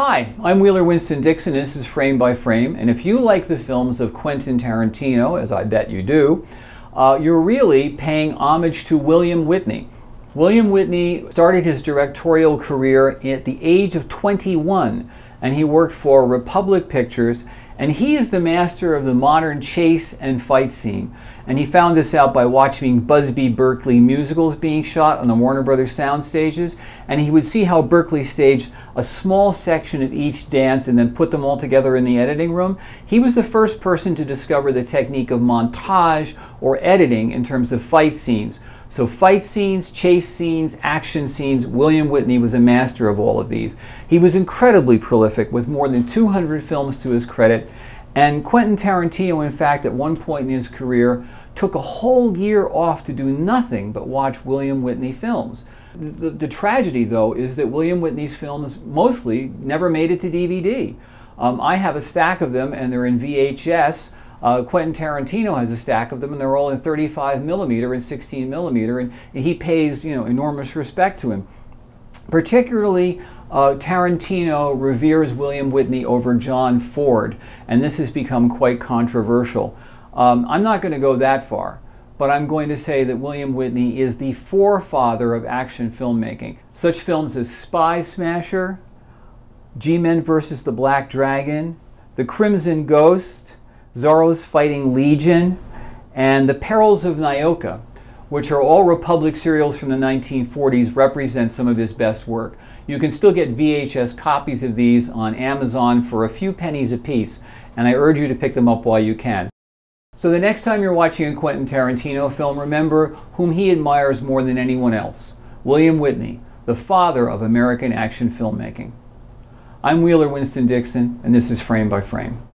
Hi, I'm Wheeler Winston Dixon, and this is Frame by Frame. And if you like the films of Quentin Tarantino, as I bet you do, uh, you're really paying homage to William Witney. William Witney started his directorial career at the age of 21, and he worked for Republic Pictures, and he is the master of the modern chase and fight scene. And he found this out by watching Busby Berkeley musicals being shot on the Warner Brothers sound stages. And he would see how Berkeley staged a small section of each dance and then put them all together in the editing room. He was the first person to discover the technique of montage or editing in terms of fight scenes. So, fight scenes, chase scenes, action scenes, William Witney was a master of all of these. He was incredibly prolific with more than 200 films to his credit. And Quentin Tarantino, in fact, at one point in his career, took a whole year off to do nothing but watch William Witney films. The, the, tragedy, though, is that William Witney's films mostly never made it to DVD. Um, I have a stack of them, and they're in VHS. Uh, Quentin Tarantino has a stack of them, and they're all in 35 millimeter and 16 millimeter, and he pays you know enormous respect to him. Particularly, uh, Tarantino reveres William Witney over John Ford, and this has become quite controversial. Um, I'm not going to go that far, but I'm going to say that William Witney is the forefather of action filmmaking. Such films as Spy Smasher, G Men vs. the Black Dragon, The Crimson Ghost, Zorro's Fighting Legion, and The Perils of Nyoka, which are all Republic serials from the 1940s, represent some of his best work. You can still get VHS copies of these on Amazon for a few pennies apiece, and I urge you to pick them up while you can. So the next time you're watching a Quentin Tarantino film, remember whom he admires more than anyone else William Witney, the father of American action filmmaking. I'm Wheeler Winston Dixon, and this is Frame by Frame.